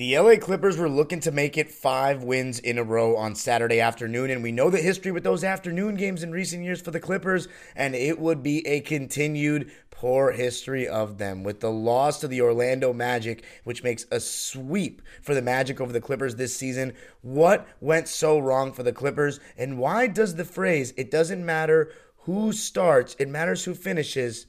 The LA Clippers were looking to make it five wins in a row on Saturday afternoon, and we know the history with those afternoon games in recent years for the Clippers, and it would be a continued poor history of them with the loss to the Orlando Magic, which makes a sweep for the Magic over the Clippers this season. What went so wrong for the Clippers, and why does the phrase, it doesn't matter who starts, it matters who finishes,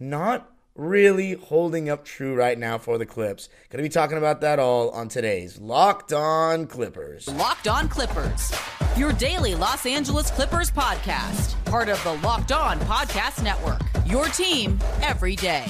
not really holding up true right now for the Clips. Going to be talking about that all on today's Locked On Clippers. Locked On Clippers, your daily Los Angeles Clippers podcast, part of the Locked On Podcast Network. Your team every day.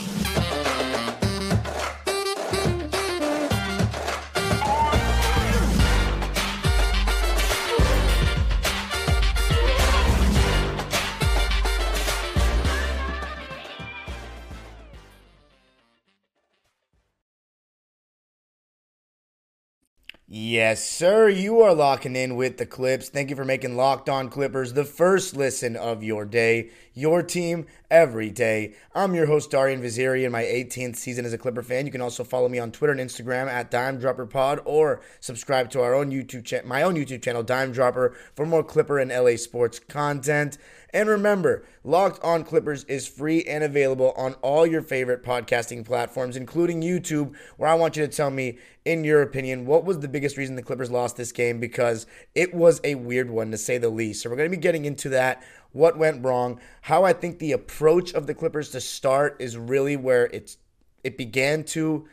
Yes, sir. You are locking in with the Clips. Thank you for making Locked On Clippers the first listen of your day, your team every day. I'm your host, Darian Vaziri, in my 18th season as a Clipper fan. You can also follow me on Twitter and Instagram at Dime Dropper Pod or subscribe to our own YouTube channel, my own YouTube channel, Dime Dropper, for more Clipper and LA sports content. And remember, Locked On Clippers is free and available on all your favorite podcasting platforms, including YouTube, where I want you to tell me, in your opinion, what was the biggest reason the Clippers lost this game? Because it was a weird one, to say the least. So we're going to be getting into that, what went wrong, how I think the approach of the Clippers to start is really where it's it began to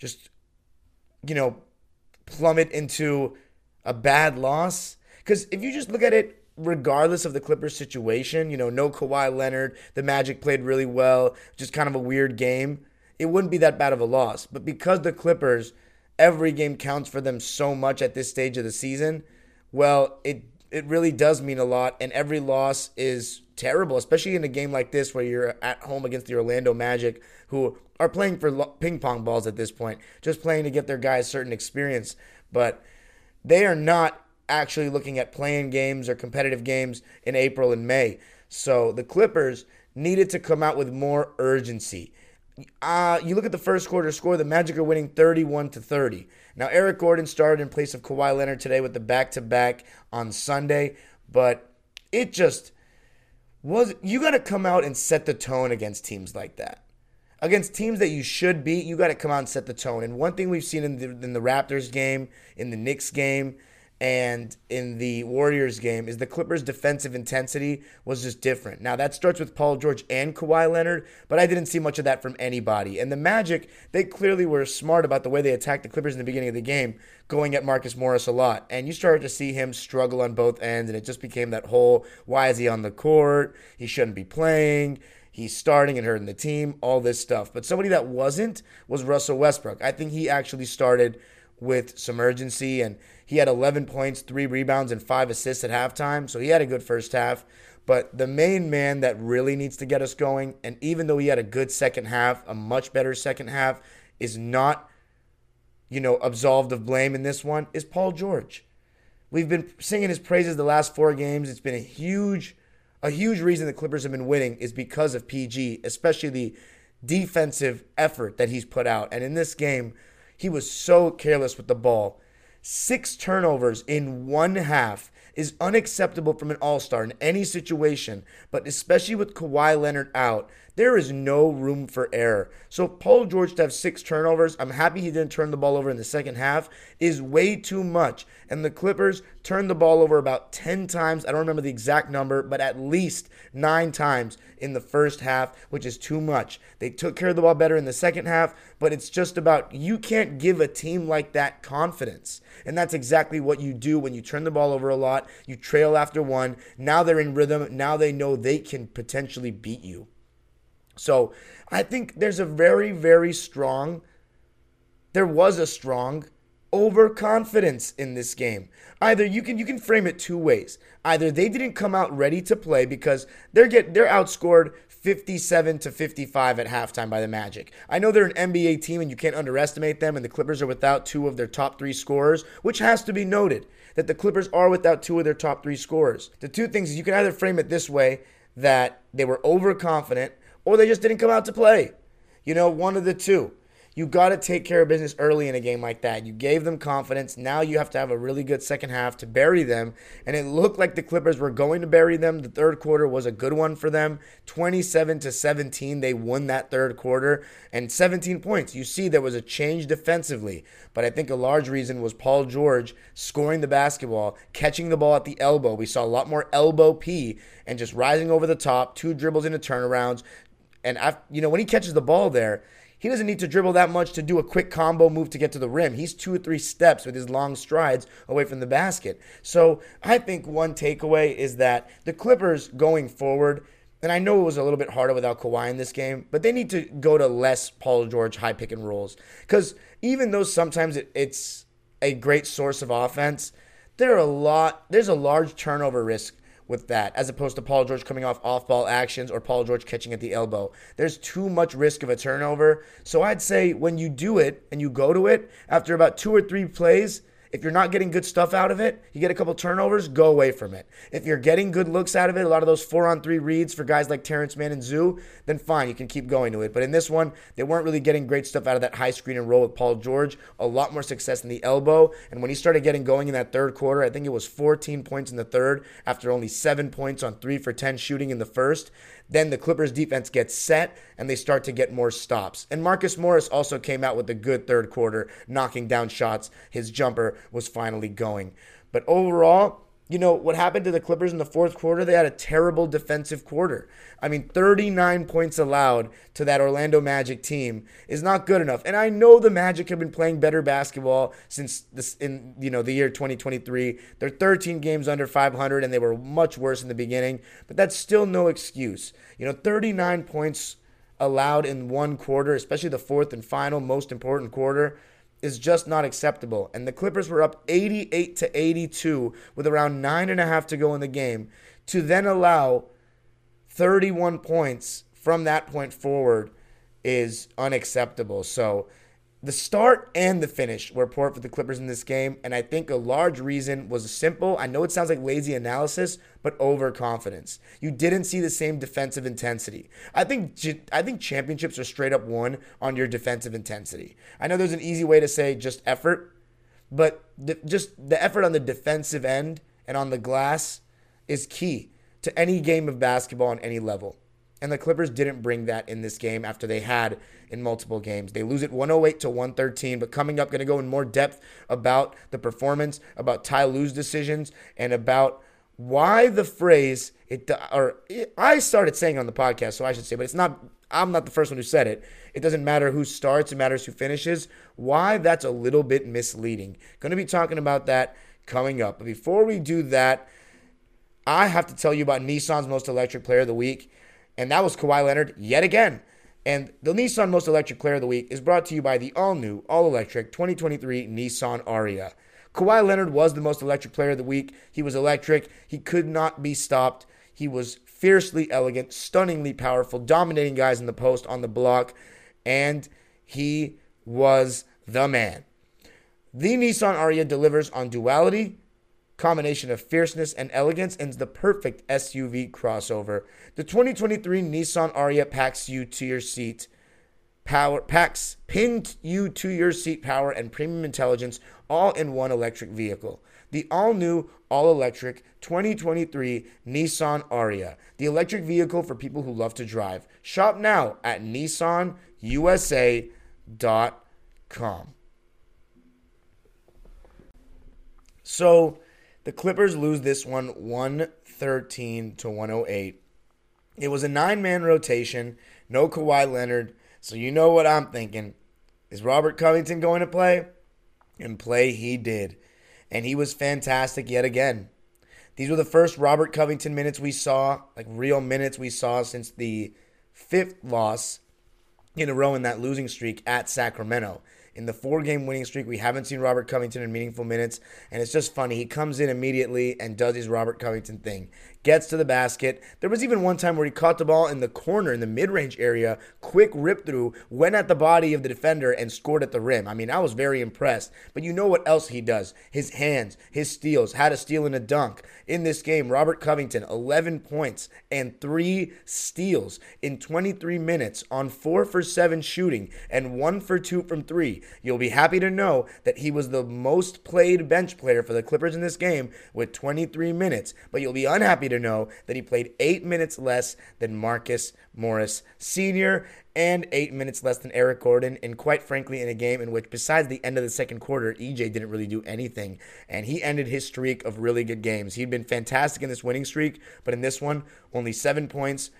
just, you know, plummet into a bad loss. Because if you just look at it regardless of the Clippers situation, you know, no Kawhi Leonard, the Magic played really well, just kind of a weird game, it wouldn't be that bad of a loss. But because the Clippers, every game counts for them so much at this stage of the season, well, it it really does mean a lot and every loss is terrible, especially in a game like this where you're at home against the Orlando Magic who are playing for ping pong balls at this point, just playing to get their guys certain experience, but they are not actually looking at playing games or competitive games in April and May. So the Clippers needed to come out with more urgency. Uh, you look at the first quarter score, the Magic are winning 31 to 30. Now, Eric Gordon started in place of Kawhi Leonard today with the back to back on Sunday, but it just was. You got to come out and set the tone against teams like that. Against teams that you should beat, you got to come out and set the tone. And one thing we've seen in the, in the Raptors game, in the Knicks game, and in the Warriors game is the Clippers' defensive intensity was just different. Now, that starts with Paul George and Kawhi Leonard, but I didn't see much of that from anybody. And the Magic, they clearly were smart about the way they attacked the Clippers in the beginning of the game, going at Marcus Morris a lot. And you started to see him struggle on both ends, and it just became that whole why is he on the court? He shouldn't be playing. He's starting and hurting the team, all this stuff. But somebody that wasn't was Russell Westbrook. I think he actually started with some urgency and he had 11 points, three rebounds, and five assists at halftime. So he had a good first half. But the main man that really needs to get us going, and even though he had a good second half, a much better second half, is not, you know, absolved of blame in this one, is Paul George. We've been singing his praises the last four games. It's been a huge, a huge reason the Clippers have been winning is because of PG, especially the defensive effort that he's put out. And in this game, he was so careless with the ball. Six turnovers in one half is unacceptable from an all star in any situation, but especially with Kawhi Leonard out, there is no room for error. So, Paul George to have six turnovers, I'm happy he didn't turn the ball over in the second half, is way too much. And the Clippers turned the ball over about 10 times. I don't remember the exact number, but at least nine times in the first half, which is too much. They took care of the ball better in the second half, but it's just about you can't give a team like that confidence. And that's exactly what you do when you turn the ball over a lot. You trail after one. Now they're in rhythm. Now they know they can potentially beat you. So I think there's a very, very strong, there was a strong overconfidence in this game. Either you can you can frame it two ways. Either they didn't come out ready to play because they're get they're outscored 57 to 55 at halftime by the Magic. I know they're an NBA team and you can't underestimate them and the Clippers are without two of their top 3 scorers, which has to be noted that the Clippers are without two of their top 3 scorers. The two things is you can either frame it this way that they were overconfident or they just didn't come out to play. You know, one of the two. You got to take care of business early in a game like that. You gave them confidence. Now you have to have a really good second half to bury them. And it looked like the Clippers were going to bury them. The third quarter was a good one for them. 27 to 17, they won that third quarter and 17 points. You see, there was a change defensively. But I think a large reason was Paul George scoring the basketball, catching the ball at the elbow. We saw a lot more elbow P and just rising over the top, two dribbles into turnarounds. And, you know, when he catches the ball there, he doesn't need to dribble that much to do a quick combo move to get to the rim. He's two or three steps with his long strides away from the basket. So I think one takeaway is that the Clippers going forward, and I know it was a little bit harder without Kawhi in this game, but they need to go to less Paul George high pick and rolls. Because even though sometimes it, it's a great source of offense, there are a lot, there's a large turnover risk with that, as opposed to Paul George coming off off ball actions or Paul George catching at the elbow. There's too much risk of a turnover. So I'd say when you do it and you go to it after about two or three plays, if you're not getting good stuff out of it, you get a couple turnovers, go away from it. If you're getting good looks out of it, a lot of those four on three reads for guys like Terrence Mann and Zoo, then fine, you can keep going to it. But in this one, they weren't really getting great stuff out of that high screen and roll with Paul George. A lot more success in the elbow. And when he started getting going in that third quarter, I think it was 14 points in the third after only seven points on three for 10 shooting in the first. Then the Clippers defense gets set and they start to get more stops. And Marcus Morris also came out with a good third quarter, knocking down shots. His jumper was finally going. But overall, you know, what happened to the Clippers in the fourth quarter? They had a terrible defensive quarter. I mean, 39 points allowed to that Orlando Magic team is not good enough. And I know the Magic have been playing better basketball since this in, you know, the year 2023. They're 13 games under 500 and they were much worse in the beginning, but that's still no excuse. You know, 39 points allowed in one quarter, especially the fourth and final most important quarter is just not acceptable. And the Clippers were up 88 to 82 with around nine and a half to go in the game to then allow 31 points from that point forward is unacceptable. So the start and the finish were poor for the Clippers in this game, and I think a large reason was simple. I know it sounds like lazy analysis, but overconfidence. You didn't see the same defensive intensity. I think I think championships are straight up won on your defensive intensity. I know there's an easy way to say just effort, but the, just the effort on the defensive end and on the glass is key to any game of basketball on any level. And the Clippers didn't bring that in this game after they had in multiple games. They lose it 108 to 113, but coming up, going to go in more depth about the performance, about Ty Lue's decisions, and about why the phrase it or it, I started saying on the podcast, so I should say, but it's not. I'm not the first one who said it. It doesn't matter who starts; it matters who finishes. Why that's a little bit misleading. Going to be talking about that coming up. But before we do that, I have to tell you about Nissan's most electric player of the week and that was Kawhi Leonard yet again. And the Nissan Most Electric Player of the Week is brought to you by the all new, all electric 2023 Nissan Ariya. Kawhi Leonard was the most electric player of the week. He was electric. He could not be stopped. He was fiercely elegant, stunningly powerful, dominating guys in the post, on the block, and he was the man. The Nissan Ariya delivers on duality, combination of fierceness and elegance, and the perfect SUV crossover. The 2023 Nissan Ariya packs you to your seat. Power packs pinned you to your seat power and premium intelligence all in one electric vehicle. The all new, all electric 2023 Nissan Ariya, the electric vehicle for people who love to drive. Shop now at nissanusa.com. So the Clippers lose this one 113 to 108. It was a nine man rotation, no Kawhi Leonard. So you know what I'm thinking. Is Robert Covington going to play? And play he did. And he was fantastic yet again. These were the first Robert Covington minutes we saw, like real minutes we saw since the fifth loss in a row in that losing streak at Sacramento in the four game winning streak. We haven't seen Robert Covington in meaningful minutes, and it's just funny. He comes in immediately and does his Robert Covington thing gets to the basket. There was even one time where he caught the ball in the corner in the mid-range area, quick rip through, went at the body of the defender and scored at the rim. I mean, I was very impressed. But you know what else he does? His hands, his steals, had a steal and a dunk. In this game, Robert Covington, 11 points and 3 steals in 23 minutes on 4 for 7 shooting and 1 for 2 from 3. You'll be happy to know that he was the most played bench player for the Clippers in this game with 23 minutes, but you'll be unhappy to know that he played 8 minutes less than Marcus Morris Sr. and 8 minutes less than Eric Gordon, and quite frankly, in a game in which, besides the end of the second quarter, EJ didn't really do anything, and he ended his streak of really good games. He'd been fantastic in this winning streak, but in this one, only 7 points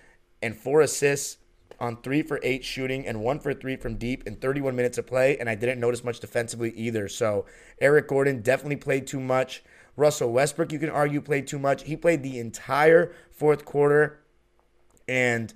and 4 assists on three for eight shooting and one for three from deep in 31 minutes of play, and I didn't notice much defensively either. So Eric Gordon definitely played too much. Russell Westbrook, you can argue, played too much. He played the entire fourth quarter and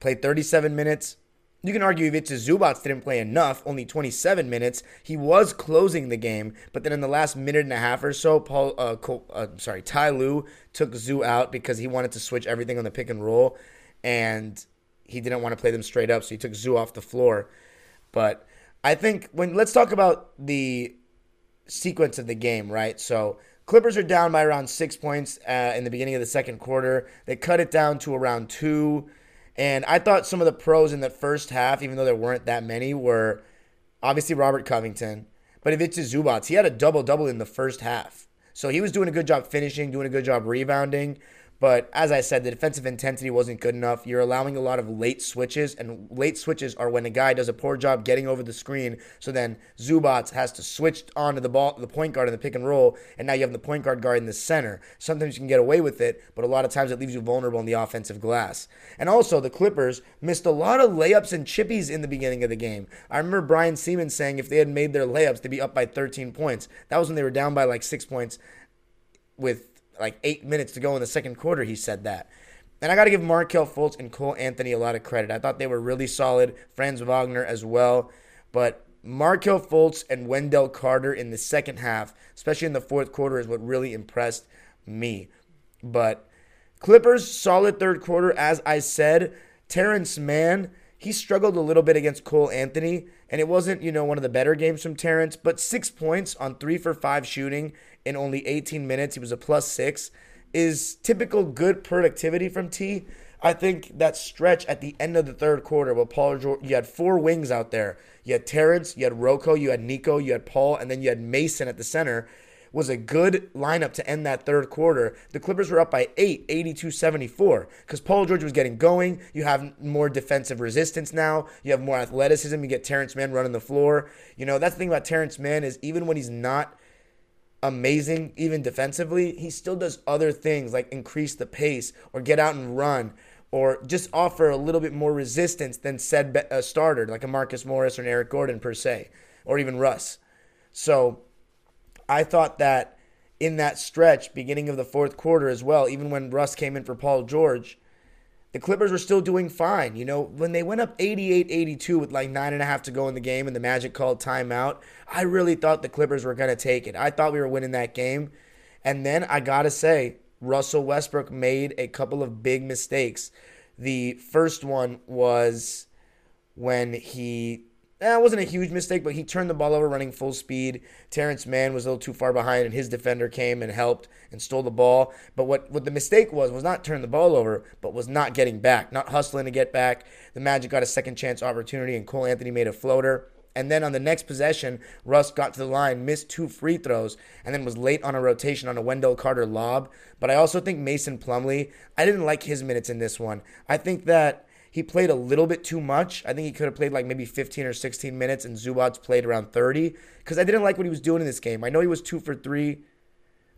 played 37 minutes. You can argue Ivica Zubac didn't play enough, only 27 minutes. He was closing the game, but then in the last minute and a half or so, Paul, uh, uh, sorry, Ty Lue took Zoo out because he wanted to switch everything on the pick and roll, and he didn't want to play them straight up, so he took Zoo off the floor. But I think when let's talk about the sequence of the game, right? So Clippers are down by around six points uh, in the beginning of the second quarter. They cut it down to around two. And I thought some of the pros in the first half, even though there weren't that many, were obviously Robert Covington, but Ivica Zubac, He had a double double in the first half. So he was doing a good job finishing, doing a good job rebounding. But as I said, the defensive intensity wasn't good enough. You're allowing a lot of late switches, and late switches are when a guy does a poor job getting over the screen. So then Zubac has to switch onto the ball, the point guard in the pick and roll, and now you have the point guard guard in the center. Sometimes you can get away with it, but a lot of times it leaves you vulnerable in the offensive glass. And also, the Clippers missed a lot of layups and chippies in the beginning of the game. I remember Brian Siemens saying if they had made their layups, they'd be up by 13 points. That was when they were down by like six points with like eight minutes to go in the second quarter, he said that. And I got to give Markelle Fultz and Cole Anthony a lot of credit. I thought they were really solid. Franz Wagner as well. But Markelle Fultz and Wendell Carter in the second half, especially in the fourth quarter, is what really impressed me. But Clippers, solid third quarter, as I said. Terrence Mann, he struggled a little bit against Cole Anthony, and it wasn't, you know, one of the better games from Terrence, but six points on three for five shooting in only 18 minutes. He was a plus six. Is typical good productivity from T. I think that stretch at the end of the third quarter with Paul George, you had four wings out there. You had Terrence, you had Rocco, you had Nico, you had Paul, and then you had Mason at the center. Was a good lineup to end that third quarter. The Clippers were up by 8, 82 74, because Paul George was getting going. You have more defensive resistance now. You have more athleticism. You get Terrence Mann running the floor. You know, that's the thing about Terrence Mann is even when he's not amazing, even defensively, he still does other things like increase the pace or get out and run or just offer a little bit more resistance than said uh, starter, like a Marcus Morris or an Eric Gordon per se, or even Russ. So I thought that in that stretch, beginning of the fourth quarter as well, even when Russ came in for Paul George, the Clippers were still doing fine. You know, when they went up 88 82 with like nine and a half to go in the game and the Magic called timeout, I really thought the Clippers were going to take it. I thought we were winning that game. And then I got to say, Russell Westbrook made a couple of big mistakes. The first one was when he that wasn't a huge mistake, but he turned the ball over running full speed. Terrence Mann was a little too far behind, and his defender came and helped and stole the ball. But what, what the mistake was was not turn the ball over, but was not getting back, not hustling to get back. The Magic got a second chance opportunity, and Cole Anthony made a floater. And then on the next possession, Russ got to the line, missed two free throws, and then was late on a rotation on a Wendell Carter lob. But I also think Mason Plumlee, I didn't like his minutes in this one. I think that he played a little bit too much. I think he could have played like maybe 15 or 16 minutes, and Zubac played around 30 because I didn't like what he was doing in this game. I know he was two for three.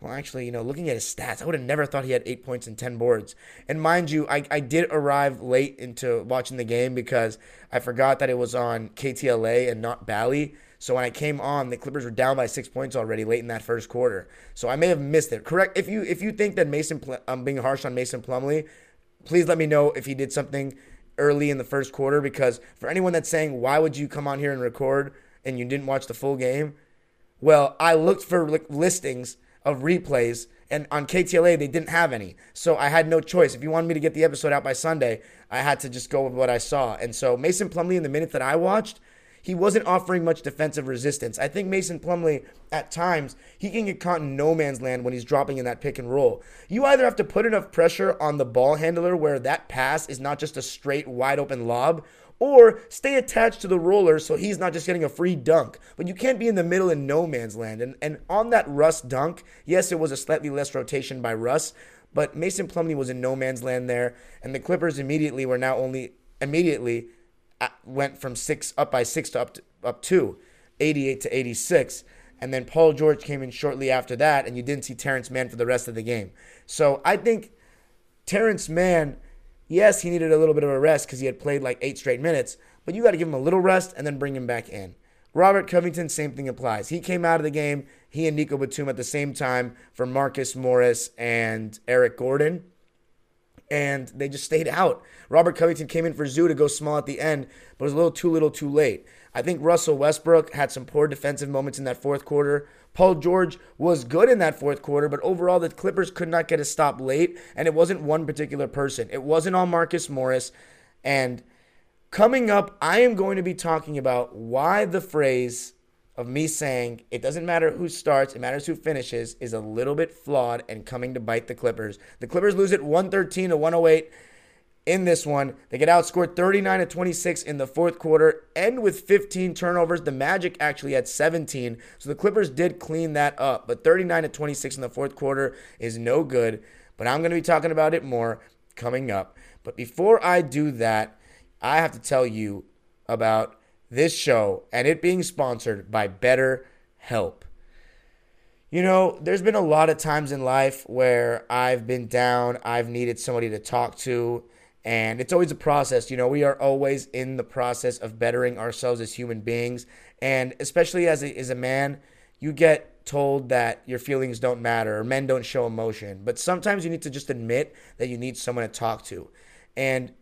Well, actually, you know, looking at his stats, I would have never thought he had eight points and 10 boards. And mind you, I, I did arrive late into watching the game because I forgot that it was on KTLA and not Bally. So when I came on, the Clippers were down by six points already late in that first quarter. So I may have missed it. Correct. If you if you think that Mason, I'm um, being harsh on Mason Plumlee, please let me know if he did something early in the first quarter because for anyone that's saying, why would you come on here and record and you didn't watch the full game? Well, I looked for listings of replays And on KTLA, they didn't have any. So I had no choice. If you wanted me to get the episode out by Sunday, I had to just go with what I saw. And so Mason Plumlee in the minute that I watched, he wasn't offering much defensive resistance. I think Mason Plumlee, at times, he can get caught in no man's land when he's dropping in that pick and roll. You either have to put enough pressure on the ball handler where that pass is not just a straight, wide open lob, or stay attached to the roller so he's not just getting a free dunk. But you can't be in the middle in no man's land. And, and on that Russ dunk, yes, it was a slightly less rotation by Russ, but Mason Plumlee was in no man's land there. And the Clippers immediately were now only, immediately went from six up by six to up, to, up two, 88 to 86. And then Paul George came in shortly after that, and you didn't see Terrence Mann for the rest of the game. So I think Terrence Mann Yes, he needed a little bit of a rest because he had played like eight straight minutes, but you got to give him a little rest and then bring him back in. Robert Covington, same thing applies. He came out of the game, he and Nico Batum at the same time for Marcus Morris and Eric Gordon, and they just stayed out. Robert Covington came in for Zoo to go small at the end, but it was a little too little too late. I think Russell Westbrook had some poor defensive moments in that fourth quarter. Paul George was good in that fourth quarter, but overall, the Clippers could not get a stop late, and it wasn't one particular person. It wasn't all Marcus Morris. And coming up, I am going to be talking about why the phrase of me saying it doesn't matter who starts, it matters who finishes is a little bit flawed and coming to bite the Clippers. The Clippers lose it 113 to 108 in this one. They get outscored 39 to 26 in the fourth quarter, end with 15 turnovers. The Magic actually had 17, so the Clippers did clean that up. But 39 to 26 in the fourth quarter is no good. But I'm going to be talking about it more coming up. But before I do that, I have to tell you about this show and it being sponsored by Better Help. You know, there's been a lot of times in life where I've been down, I've needed somebody to talk to, and it's always a process. You know, we are always in the process of bettering ourselves as human beings. And especially as a, as a man, you get told that your feelings don't matter or men don't show emotion. But sometimes you need to just admit that you need someone to talk to. And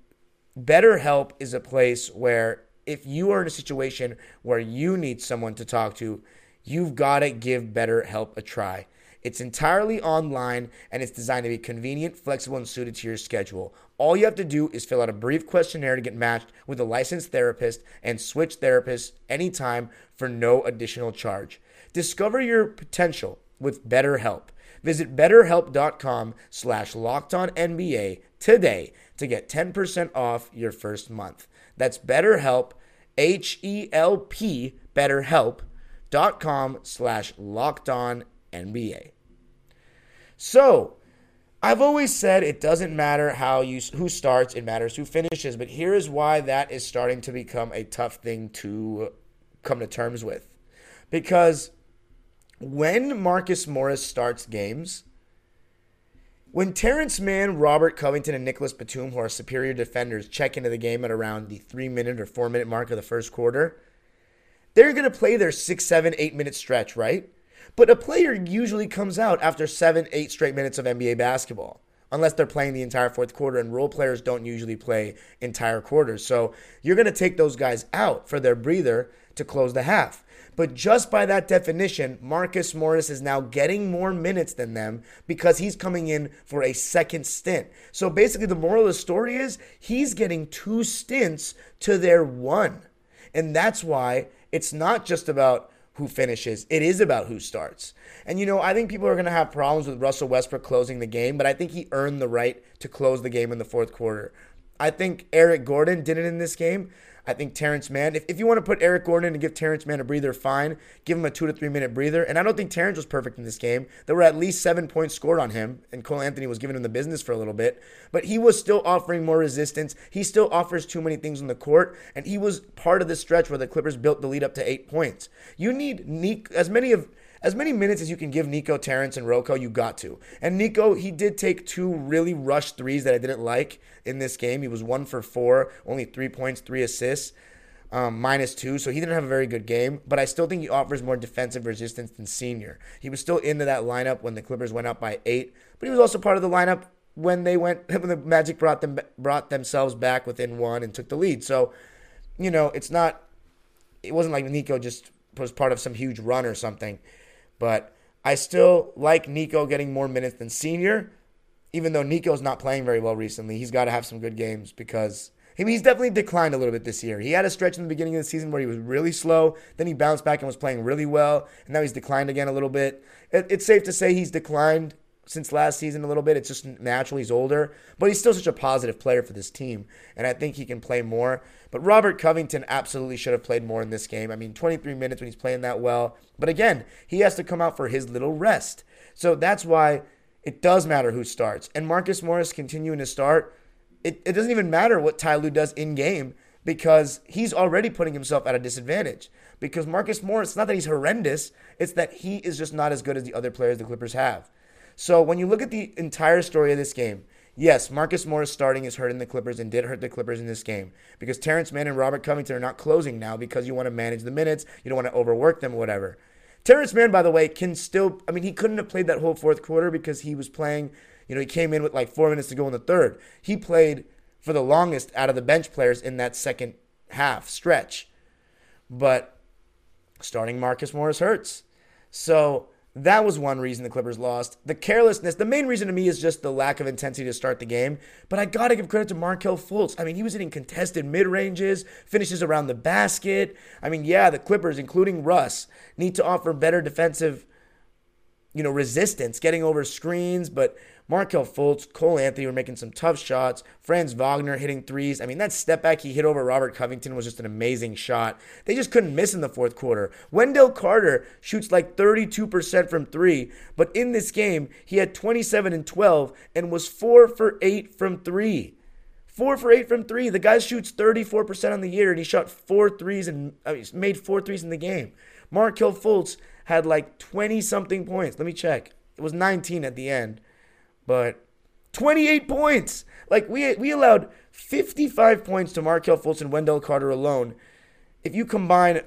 BetterHelp is a place where if you are in a situation where you need someone to talk to, you've got to give BetterHelp a try. It's entirely online and it's designed to be convenient, flexible, and suited to your schedule. All you have to do is fill out a brief questionnaire to get matched with a licensed therapist and switch therapists anytime for no additional charge. Discover your potential with BetterHelp. Visit betterhelp.com slash locked on NBA today to get 10% off your first month. That's BetterHelp, H-E-L-P, betterhelp.com slash locked on NBA. So, I've always said it doesn't matter how you who starts, it matters who finishes, but here is why that is starting to become a tough thing to come to terms with. Because when Marcus Morris starts games, when Terrence Mann, Robert Covington, and Nicholas Batum, who are superior defenders, check into the game at around the three minute or four minute mark of the first quarter, they're going to play their six, seven, eight minute stretch, right? But a player usually comes out after seven, eight straight minutes of NBA basketball, unless they're playing the entire fourth quarter, and role players don't usually play entire quarters. So you're going to take those guys out for their breather to close the half. But just by that definition, Marcus Morris is now getting more minutes than them because he's coming in for a second stint. So basically, the moral of the story is he's getting two stints to their one. And that's why it's not just about who finishes. It is about who starts. And you know, I think people are going to have problems with Russell Westbrook closing the game, but I think he earned the right to close the game in the fourth quarter. I think Eric Gordon did it in this game. I think Terrence Mann, if, if you want to put Eric Gordon and give Terrence Mann a breather, fine. Give him a two to three minute breather. And I don't think Terrence was perfect in this game. There were at least seven points scored on him, and Cole Anthony was giving him the business for a little bit. But he was still offering more resistance. He still offers too many things on the court, and he was part of the stretch where the Clippers built the lead up to eight points. You need Nick, as many of as many minutes as you can give Nico, Terrence, and Rocco, you got to. And Nico, he did take two really rushed threes that I didn't like in this game. He was one for four, only three points, three assists um, minus two, so he didn't have a very good game. But I still think he offers more defensive resistance than Senior. He was still into that lineup when the Clippers went up by eight, but he was also part of the lineup when they went when the Magic brought them brought themselves back within one and took the lead. So, you know, it's not. It wasn't like Nico just was part of some huge run or something, but I still like Nico getting more minutes than Senior, even though Nico's not playing very well recently. He's got to have some good games because I mean, he's definitely declined a little bit this year. He had a stretch in the beginning of the season where he was really slow. Then he bounced back and was playing really well. And now he's declined again a little bit. It, it's safe to say he's declined since last season a little bit. It's just natural. He's older, but he's still such a positive player for this team. And I think he can play more. But Robert Covington absolutely should have played more in this game. I mean, 23 minutes when he's playing that well. But again, he has to come out for his little rest. So that's why it does matter who starts. And Marcus Morris continuing to start it, it doesn't even matter what Ty Lue does in game because he's already putting himself at a disadvantage. Because Marcus Morris, not that he's horrendous, it's that he is just not as good as the other players the Clippers have. So when you look at the entire story of this game, yes, Marcus Morris starting is hurting the Clippers and did hurt the Clippers in this game because Terrence Mann and Robert Covington are not closing now because you want to manage the minutes, you don't want to overwork them, whatever. Terrence Mann, by the way, can still, I mean, he couldn't have played that whole fourth quarter because he was playing you know, he came in with like four minutes to go in the third. He played for the longest out of the bench players in that second half stretch. But starting Marcus Morris hurts. So that was one reason the Clippers lost. The carelessness, the main reason to me is just the lack of intensity to start the game. But I got to give credit to Markelle Fultz. I mean, he was hitting contested mid ranges, finishes around the basket. I mean, yeah, the Clippers, including Russ, need to offer better defensive, you know, resistance, getting over screens. But Markelle Fultz, Cole Anthony were making some tough shots. Franz Wagner hitting threes. I mean, that step back he hit over Robert Covington was just an amazing shot. They just couldn't miss in the fourth quarter. Wendell Carter shoots like 32% from three, but in this game, he had 27 and 12 and was four for eight from three. Four for eight from three. The guy shoots 34% on the year, and he shot four threes and I mean, made four threes in the game. Markelle Fultz had like 20 something points. Let me check. It was 19 at the end. But 28 points. Like we we allowed 55 points to Fultz and Wendell Carter alone. If you combine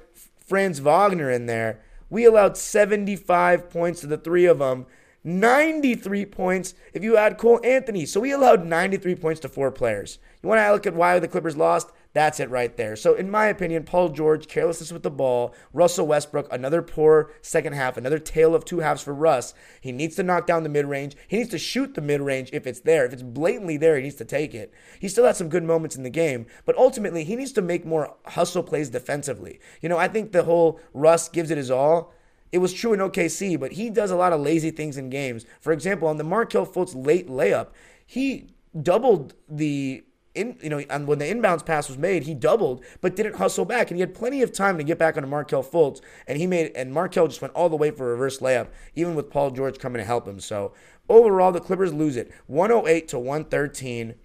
Franz Wagner in there, we allowed 75 points to the three of them. 93 points if you add Cole Anthony. So we allowed 93 points to four players. You want to look at why the Clippers lost? That's it right there. So, in my opinion, Paul George, carelessness with the ball. Russell Westbrook, another poor second half, another tale of two halves for Russ. He needs to knock down the mid range. He needs to shoot the mid range if it's there. If it's blatantly there, he needs to take it. He still has some good moments in the game, but ultimately, he needs to make more hustle plays defensively. You know, I think the whole Russ gives it his all. It was true in OKC, but he does a lot of lazy things in games. For example, on the Markelle Fultz late layup, he doubled the in you know, and when the inbounds pass was made, he doubled, but didn't hustle back, and he had plenty of time to get back onto Markelle Fultz, and he made and Markelle just went all the way for a reverse layup, even with Paul George coming to help him. So overall, the Clippers lose it, 108 to 113.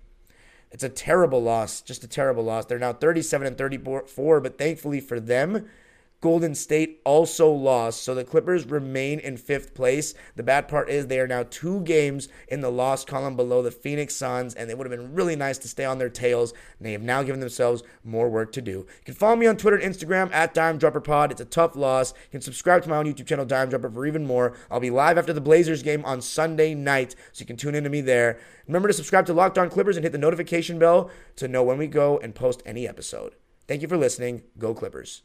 It's a terrible loss, just a terrible loss. They're now 37 and 34, but thankfully for them, Golden State also lost, so the Clippers remain in fifth place. The bad part is they are now two games in the loss column below the Phoenix Suns, and it would have been really nice to stay on their tails. And they have now given themselves more work to do. You can follow me on Twitter and Instagram at Dime Dropper Pod. It's a tough loss. You can subscribe to my own YouTube channel, Dime Dropper, for even more. I'll be live after the Blazers game on Sunday night, so you can tune in to me there. Remember to subscribe to Locked On Clippers and hit the notification bell to know when we go and post any episode. Thank you for listening. Go Clippers.